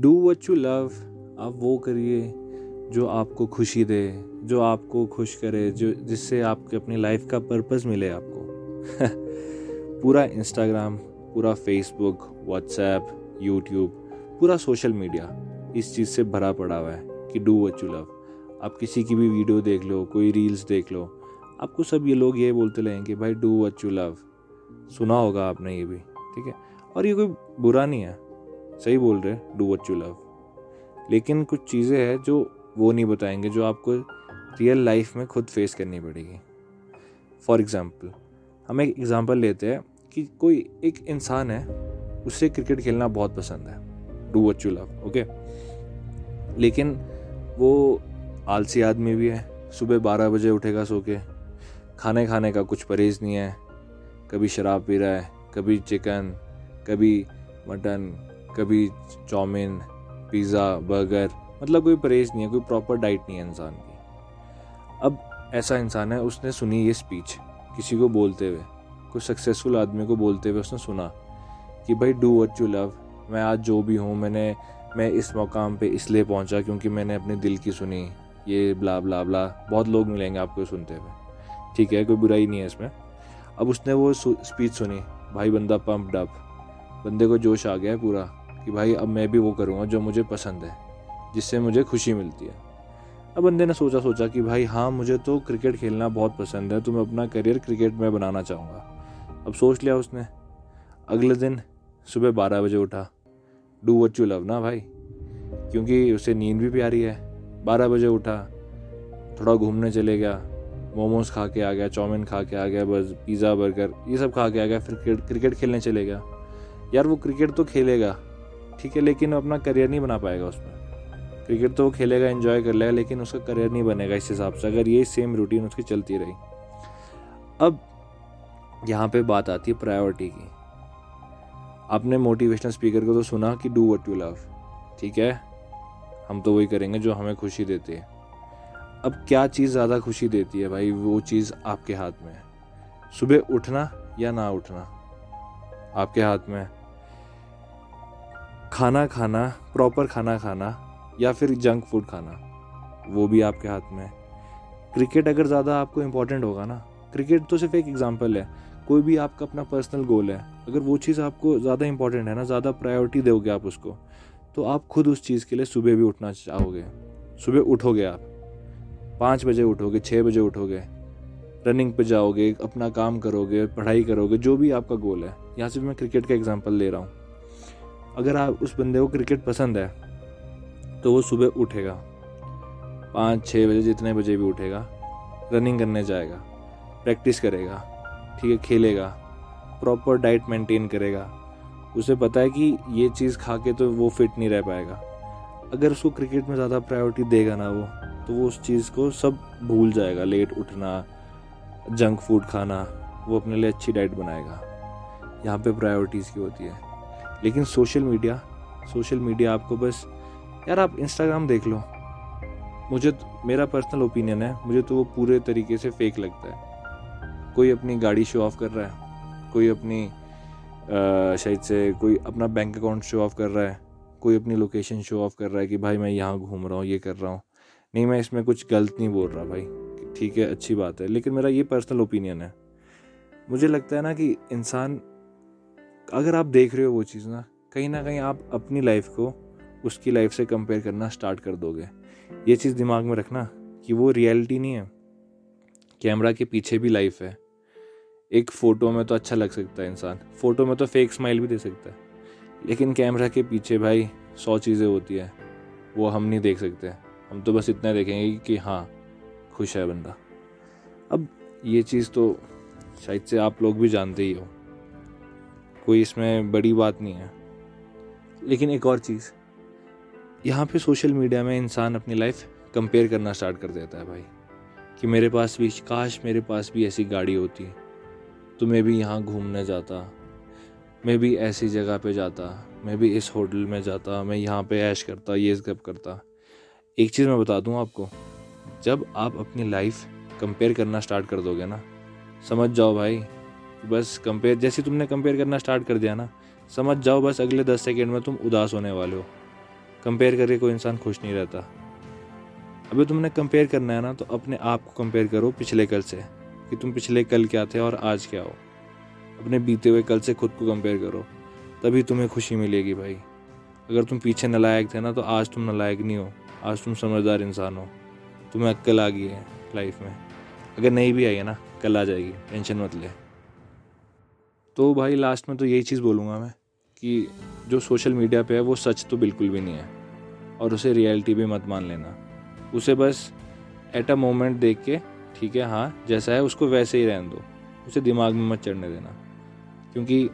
Do what you love आप वो करिए जो आपको खुशी दे, जो आपको खुश करे, जो, जिससे आपके, अपनी लाइफ का पर्पस मिले आपको। पूरा इंस्टाग्राम पूरा फेसबुक व्हाट्सएप यूट्यूब पूरा सोशल मीडिया इस चीज़ से भरा पड़ा हुआ है कि डू वट यू लव आप किसी की भी वीडियो देख लो, कोई रील्स देख लो, आपको सब ये लोग ये बोलते रहेंगे, भाई डू वट यू लव सुना होगा आपने ये भी, ठीक है? और ये कोई बुरा नहीं है। सही बोल रहे हैं डू वट यू लव लेकिन कुछ चीज़ें हैं जो वो नहीं बताएँगे, जो आपको रियल लाइफ में खुद फेस करनी पड़ेगी. फॉर एग्ज़ाम्पल हम एक एग्ज़ाम्पल लेते हैं कि कोई एक इंसान है, उसे क्रिकेट खेलना बहुत पसंद है. Do what you love okay लेकिन वो आलसी आदमी भी है, सुबह बारह बजे उठेगा सो के, खाने खाने का कुछ परहेज़ नहीं है, कभी शराब पी रहा है, कभी चिकन कभी मटन कभी चाउमीन, पिज़्ज़ा, बर्गर मतलब कोई परहेज़ नहीं है, कोई प्रॉपर डाइट नहीं है इंसान की। अब ऐसा इंसान है, उसने सुनी ये स्पीच किसी को बोलते हुए, कोई सक्सेसफुल आदमी को बोलते हुए उसने सुना कि भाई डू वट यू लव मैं आज जो भी हूँ, मैंने, मैं इस मकाम पे इसलिए पहुँचा क्योंकि मैंने अपने दिल की सुनी, ये ब्ला ब्ला ब्ला बहुत लोग मिलेंगे आपको सुनते हुए। ठीक है, कोई बुराई नहीं है इसमें। अब उसने वो स्पीच सुनी, भाई बंदा पंप डप बंदे को जोश आ गया है पूरा। कि भाई अब मैं भी वो करूँगा जो मुझे पसंद है, जिससे मुझे खुशी मिलती है। अब बंदे ने सोचा सोचा कि भाई हाँ मुझे तो क्रिकेट खेलना बहुत पसंद है तो मैं अपना करियर क्रिकेट में बनाना चाहूँगा। अब सोच लिया उसने। अगले दिन सुबह बारह बजे उठा। डू वट यू लव ना भाई, क्योंकि उसे नींद भी प्यारी है। बारह बजे उठा, थोड़ा घूमने चले गया, मोमोज खा के आ गया, चाउमिन खा के आ गया, बस पिज़्ज़ा, बर्गर, ये सब खा के आ गया, फिर क्रिकेट खेलने चले गया। यार वो क्रिकेट तो खेलेगा। ठीक है, लेकिन अपना करियर नहीं बना पाएगा उसमें। क्रिकेट तो वो खेलेगा इन्जॉय कर लेगा, लेकिन उसका करियर नहीं बनेगा इस हिसाब से, अगर ये सेम रूटीन उसकी चलती रही। अब यहाँ पे बात आती है प्रायोरिटी की। आपने मोटिवेशनल स्पीकर को तो सुना कि डू वट यू लव ठीक है? हम तो वही करेंगे जो हमें खुशी देती है। अब क्या चीज़ ज़्यादा खुशी देती है भाई, वो चीज़ आपके हाथ में है? सुबह उठना या ना उठना? आपके हाथ में खाना खाना प्रॉपर खाना खाना या फिर जंक फ़ूड खाना, वो भी आपके हाथ में है। क्रिकेट अगर ज़्यादा आपको इम्पोर्टेंट होगा ना क्रिकेट तो सिर्फ़ एक एग्जांपल है, कोई भी आपका अपना पर्सनल गोल है, अगर वो चीज़ आपको ज़्यादा इंपॉर्टेंट है ना, ज़्यादा प्रायोरिटी दोगे आप उसको तो आप खुद उस चीज़ के लिए सुबह भी उठना चाहोगे। सुबह उठोगे आप, पाँच बजे उठोगे छः बजे उठोगे रनिंग पे जाओगे, अपना काम करोगे, पढ़ाई करोगे, जो भी आपका गोल है। यहाँ से मैं क्रिकेट का एग्ज़ाम्पल ले रहा हूँ। अगर आप उस बंदे को क्रिकेट पसंद है तो वो सुबह उठेगा। पाँच छः बजे जितने बजे भी उठेगा रनिंग करने जाएगा प्रैक्टिस करेगा, ठीक है, खेलेगा प्रॉपर डाइट मेंटेन करेगा। उसे पता है कि ये चीज़ खा के तो वो फिट नहीं रह पाएगा। अगर उसको क्रिकेट में ज़्यादा प्रायोरिटी देगा ना वो तो वो उस चीज़ को सब भूल जाएगा। लेट उठना जंक फ़ूड खाना, वो अपने लिए अच्छी डाइट बनाएगा। यहाँ पे प्रायोरिटीज़ की होती है। लेकिन सोशल मीडिया सोशल मीडिया आपको बस, यार आप इंस्टाग्राम देख लो। मुझे तो मेरा पर्सनल ओपिनियन है, मुझे तो वो पूरे तरीके से फेक लगता है। कोई अपनी गाड़ी शो ऑफ़ कर रहा है, कोई अपनी शायद से कोई अपना बैंक अकाउंट शो ऑफ़ कर रहा है, कोई अपनी लोकेशन शो ऑफ़ कर रहा है कि भाई मैं यहाँ घूम रहा हूँ, ये कर रहा हूँ। नहीं, मैं इसमें कुछ गलत नहीं बोल रहा भाई, ठीक है, अच्छी बात है, लेकिन मेरा ये पर्सनल ओपिनियन है। मुझे लगता है ना कि इंसान अगर आप देख रहे हो वो चीज़ ना, कहीं ना कहीं आप अपनी लाइफ को उसकी लाइफ से कंपेयर करना स्टार्ट कर दोगे। ये चीज़ दिमाग में रखना कि वो रियलिटी नहीं है। कैमरा के पीछे भी लाइफ है। एक फ़ोटो में तो अच्छा लग सकता है इंसान। फ़ोटो में तो फेक स्माइल भी दे सकता है। लेकिन कैमरा के पीछे भाई सौ चीज़ें होती है। वो हम नहीं देख सकते। हम तो बस इतना देखेंगे कि हाँ खुश है बंदा। अब ये चीज़ तो शायद से आप लोग भी जानते ही हो। कोई इसमें बड़ी बात नहीं है। लेकिन एक और चीज़, यहाँ पे सोशल मीडिया में इंसान अपनी लाइफ कंपेयर करना स्टार्ट कर देता है भाई, कि मेरे पास भी, काश मेरे पास भी ऐसी गाड़ी होती तो मैं भी यहाँ घूमने जाता, मैं भी ऐसी जगह पे जाता, मैं भी इस होटल में जाता, मैं यहाँ पे ऐश करता, ये सब करता। एक चीज़ मैं बता दूँ आपको, जब आप अपनी लाइफ कंपेयर करना स्टार्ट कर दोगे ना, समझ जाओ भाई बस कंपेयर जैसे तुमने कंपेयर करना स्टार्ट कर दिया ना, समझ जाओ बस अगले दस सेकेंड में तुम उदास होने वाले हो। कंपेयर करके कोई इंसान खुश नहीं रहता। अभी तुमने कंपेयर करना है ना तो अपने आप को कंपेयर करो पिछले कल से, कि तुम पिछले कल क्या थे और आज क्या हो। अपने बीते हुए कल से खुद को कंपेयर करो, तभी तुम्हें खुशी मिलेगी भाई। अगर तुम पीछे नलायक थे ना तो आज तुम नलायक नहीं हो, आज तुम समझदार इंसान हो। तुम्हें अक्ल आ गई है लाइफ में। अगर नहीं भी आई है ना, कल आ जाएगी, टेंशन मत ले। तो भाई लास्ट में तो यही चीज़ बोलूँगा मैं कि जो सोशल मीडिया पे है, वो सच तो बिल्कुल भी नहीं है। और उसे रियलिटी भी मत मान लेना। उसे बस एट अ मोमेंट देख के, ठीक है हाँ जैसा है, उसको वैसे ही रहने दो। उसे दिमाग में मत चढ़ने देना। क्योंकि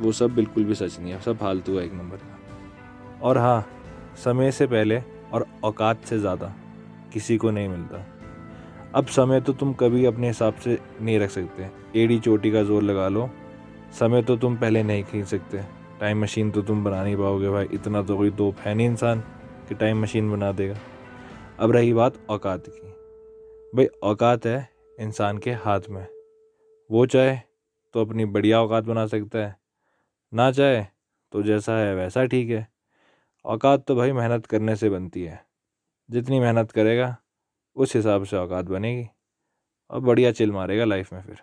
वो सब बिल्कुल भी सच नहीं है, सब फालतू है एक नंबर का। और हाँ समय से पहले और औकात से ज़्यादा किसी को नहीं मिलता। अब समय तो तुम कभी अपने हिसाब से नहीं रख सकते। एड़ी चोटी का ज़ोर लगा लो समय तो तुम पहले नहीं खींच सकते। टाइम मशीन तो तुम बना नहीं पाओगे भाई। इतना तो कोई दोप है नहीं इंसान कि टाइम मशीन बना देगा। अब रही बात औकात की। भाई, औकात है इंसान के हाथ में। वो चाहे तो अपनी बढ़िया औकात बना सकता है। ना चाहे तो जैसा है वैसा ठीक है। औकात तो भाई मेहनत करने से बनती है। जितनी मेहनत करेगा, उस हिसाब से औकात बनेगी। और बढ़िया चिल मारेगा लाइफ में फिर।